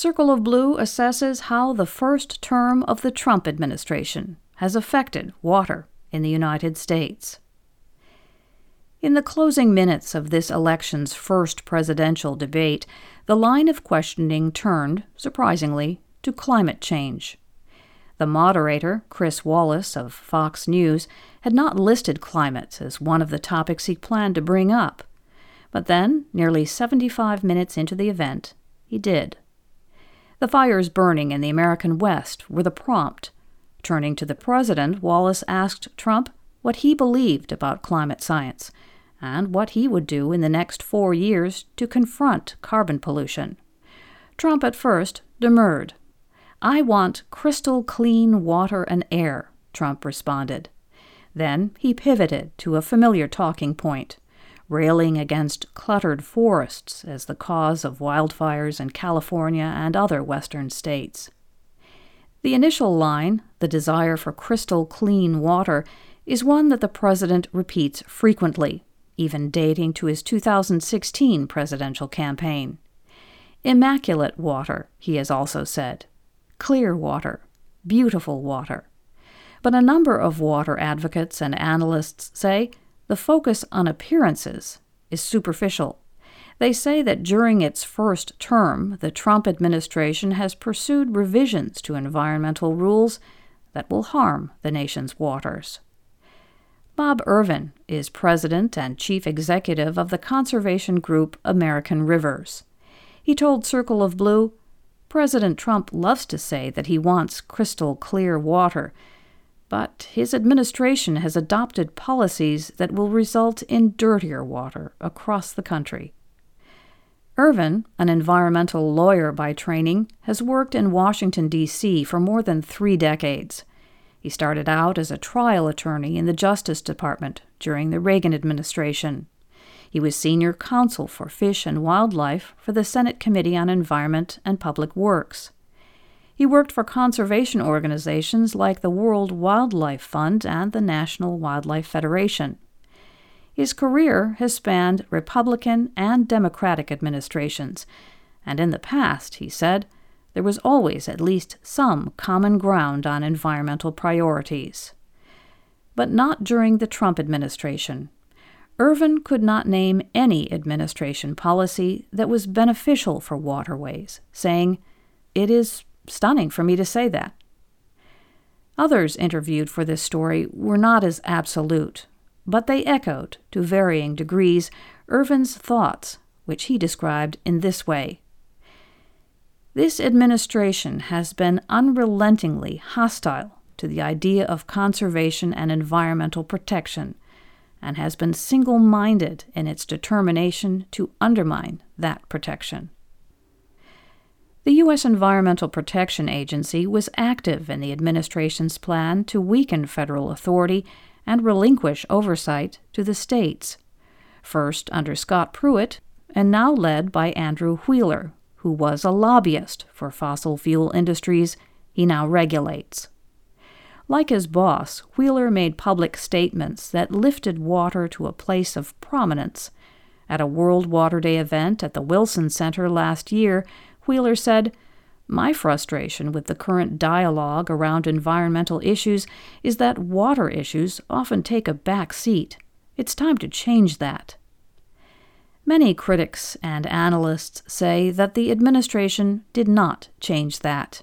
Circle of Blue assesses how the first term of the Trump administration has affected water in the United States. In the closing minutes of this election's first presidential debate, the line of questioning turned, surprisingly, to climate change. The moderator, Chris Wallace of Fox News, had not listed climate as one of the topics he planned to bring up. But then, nearly 75 minutes into the event, he did. The fires burning in the American West were the prompt. Turning to the president, Wallace asked Trump what he believed about climate science and what he would do in the next four years to confront carbon pollution. Trump at first demurred. I want crystal clean water and air, Trump responded. Then he pivoted to a familiar talking point, railing against cluttered forests as the cause of wildfires in California and other western states. The initial line, the desire for crystal clean water, is one that the president repeats frequently even dating to his 2016 presidential campaign. Immaculate water, he has also said. Clear water. Beautiful water. But a number of water advocates and analysts say the focus on appearances is superficial. They say that during its first term, the Trump administration has pursued revisions to environmental rules that will harm the nation's waters. Bob Irvin is president and chief executive of the conservation group American Rivers. He told Circle of Blue President Trump loves to say that he wants crystal clear water, but his administration has adopted policies that will result in dirtier water across the country. Irvin, an environmental lawyer by training, has worked in Washington, D.C. for more than three decades. He started out as a trial attorney in the Justice Department during the Reagan administration. He was senior counsel for fish and wildlife for the Senate Committee on Environment and Public Works. He worked for conservation organizations like the World Wildlife Fund and the National Wildlife Federation. His career has spanned Republican and Democratic administrations, and in the past, he said, there was always at least some common ground on environmental priorities. But not during the Trump administration. Irvin could not name any administration policy that was beneficial for waterways, saying, It is stunning for me to say that. Others interviewed for this story were not as absolute, but they echoed, to varying degrees, Irvin's thoughts, which he described in this way this administration has been unrelentingly hostile to the idea of conservation and environmental protection and has been single minded in its determination to undermine that protection. The U.S. Environmental Protection Agency was active in the administration's plan to weaken federal authority and relinquish oversight to the states, first under Scott Pruitt, and now led by Andrew Wheeler, who was a lobbyist for fossil fuel industries he now regulates. Like his boss, Wheeler made public statements that lifted water to a place of prominence. At a World Water Day event at the Wilson Center last year, Wheeler said, My frustration with the current dialogue around environmental issues is that water issues often take a back seat. It's time to change that. Many critics and analysts say that the administration did not change that.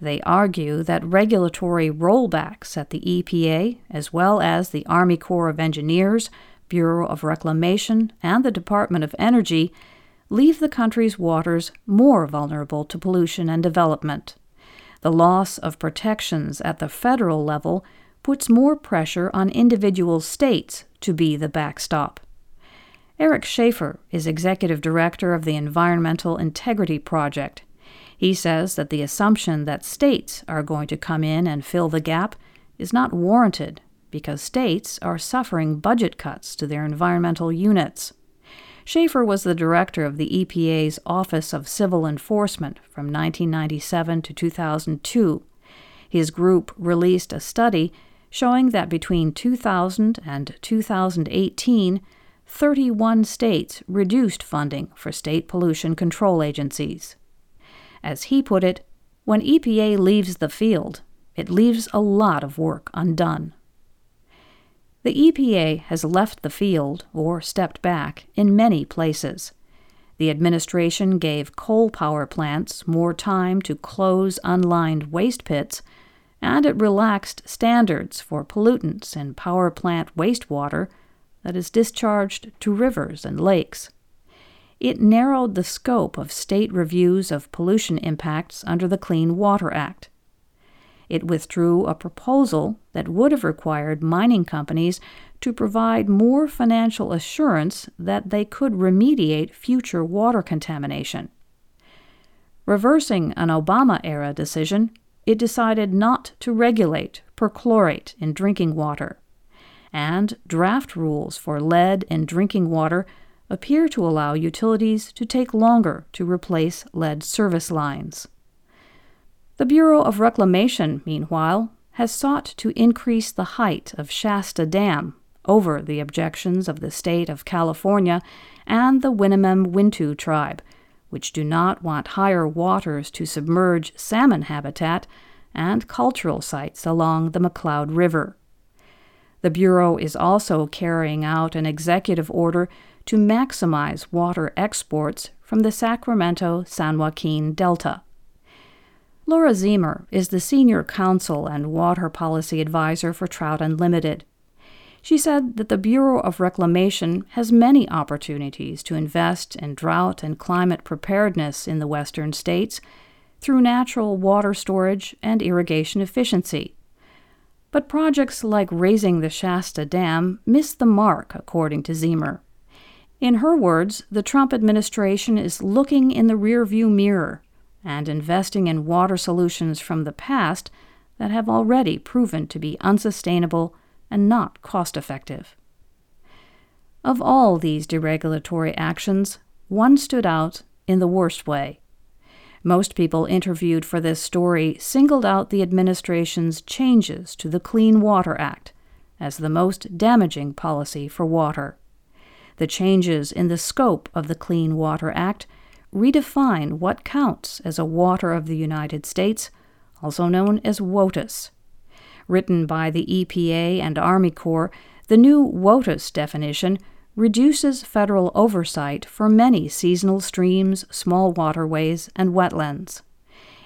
They argue that regulatory rollbacks at the EPA, as well as the Army Corps of Engineers, Bureau of Reclamation, and the Department of Energy, leave the country's waters more vulnerable to pollution and development. The loss of protections at the federal level puts more pressure on individual states to be the backstop. Eric Schaeffer is executive director of the Environmental Integrity Project. He says that the assumption that states are going to come in and fill the gap is not warranted because states are suffering budget cuts to their environmental units. Schaeffer was the director of the EPA's Office of Civil Enforcement from 1997 to 2002. His group released a study showing that between 2000 and 2018, 31 states reduced funding for state pollution control agencies. As he put it, when EPA leaves the field, it leaves a lot of work undone. The EPA has left the field, or stepped back, in many places. The administration gave coal power plants more time to close unlined waste pits, and it relaxed standards for pollutants in power plant wastewater that is discharged to rivers and lakes. It narrowed the scope of state reviews of pollution impacts under the Clean Water Act. It withdrew a proposal that would have required mining companies to provide more financial assurance that they could remediate future water contamination. Reversing an Obama era decision, it decided not to regulate perchlorate in drinking water. And draft rules for lead in drinking water appear to allow utilities to take longer to replace lead service lines. The Bureau of Reclamation, meanwhile, has sought to increase the height of Shasta Dam over the objections of the state of California and the Winnemem Wintu tribe, which do not want higher waters to submerge salmon habitat and cultural sites along the McCloud River. The Bureau is also carrying out an executive order to maximize water exports from the Sacramento San Joaquin Delta. Laura Ziemer is the Senior Counsel and Water Policy Advisor for Trout Unlimited. She said that the Bureau of Reclamation has many opportunities to invest in drought and climate preparedness in the western states through natural water storage and irrigation efficiency. But projects like raising the Shasta Dam miss the mark, according to Ziemer. In her words, the Trump administration is looking in the rearview mirror and investing in water solutions from the past that have already proven to be unsustainable and not cost effective. Of all these deregulatory actions, one stood out in the worst way. Most people interviewed for this story singled out the administration's changes to the Clean Water Act as the most damaging policy for water. The changes in the scope of the Clean Water Act redefine what counts as a water of the United States, also known as WOTUS. Written by the EPA and Army Corps, the new WOTUS definition reduces federal oversight for many seasonal streams, small waterways, and wetlands.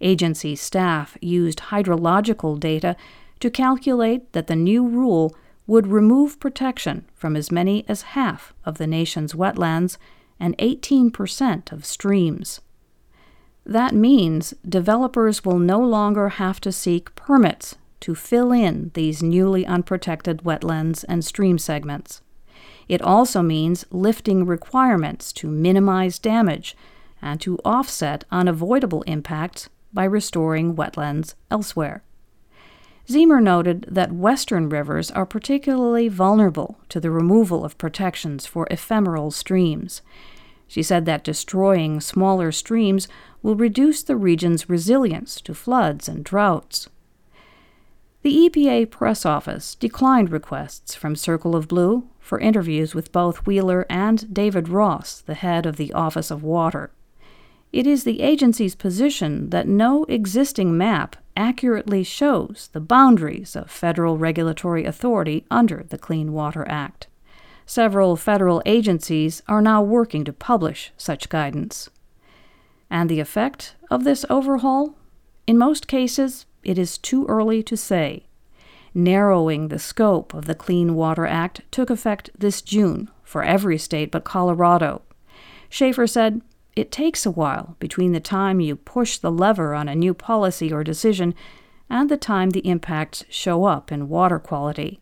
Agency staff used hydrological data to calculate that the new rule would remove protection from as many as half of the nation's wetlands and 18% of streams. That means developers will no longer have to seek permits to fill in these newly unprotected wetlands and stream segments. It also means lifting requirements to minimize damage and to offset unavoidable impacts by restoring wetlands elsewhere. Ziemer noted that western rivers are particularly vulnerable to the removal of protections for ephemeral streams. She said that destroying smaller streams will reduce the region's resilience to floods and droughts. The EPA press office declined requests from Circle of Blue for interviews with both Wheeler and David Ross, the head of the Office of Water. It is the agency's position that no existing map accurately shows the boundaries of federal regulatory authority under the Clean Water Act. Several federal agencies are now working to publish such guidance. And the effect of this overhaul? In most cases, it is too early to say. Narrowing the scope of the Clean Water Act took effect this June for every state but Colorado. Schaeffer said, It takes a while between the time you push the lever on a new policy or decision and the time the impacts show up in water quality.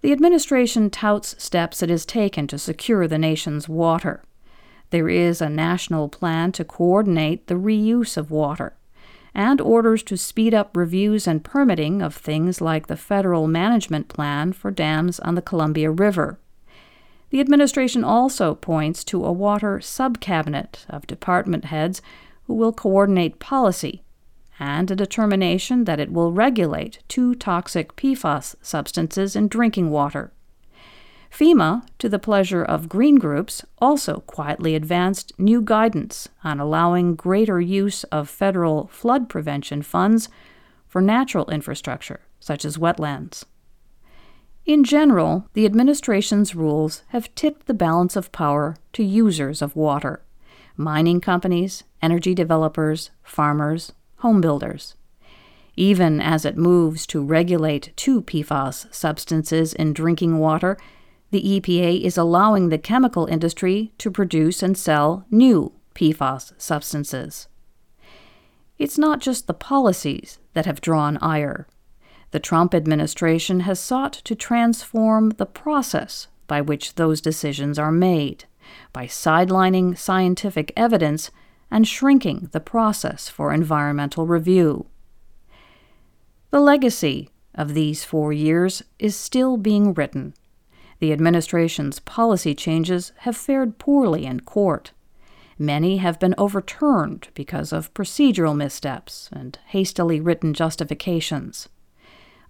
The administration touts steps it has taken to secure the nation's water. There is a national plan to coordinate the reuse of water, and orders to speed up reviews and permitting of things like the federal management plan for dams on the Columbia River. The administration also points to a water subcabinet of department heads who will coordinate policy and a determination that it will regulate two toxic PFAS substances in drinking water. FEMA, to the pleasure of green groups, also quietly advanced new guidance on allowing greater use of federal flood prevention funds for natural infrastructure, such as wetlands. In general, the administration's rules have tipped the balance of power to users of water mining companies, energy developers, farmers, home builders. Even as it moves to regulate two PFAS substances in drinking water, the EPA is allowing the chemical industry to produce and sell new PFAS substances. It's not just the policies that have drawn ire. The Trump administration has sought to transform the process by which those decisions are made, by sidelining scientific evidence and shrinking the process for environmental review. The legacy of these four years is still being written the administration's policy changes have fared poorly in court. Many have been overturned because of procedural missteps and hastily written justifications.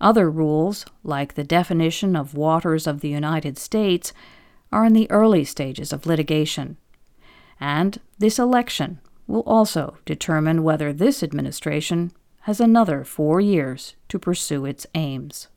Other rules, like the definition of waters of the United States, are in the early stages of litigation. And this election will also determine whether this administration has another four years to pursue its aims.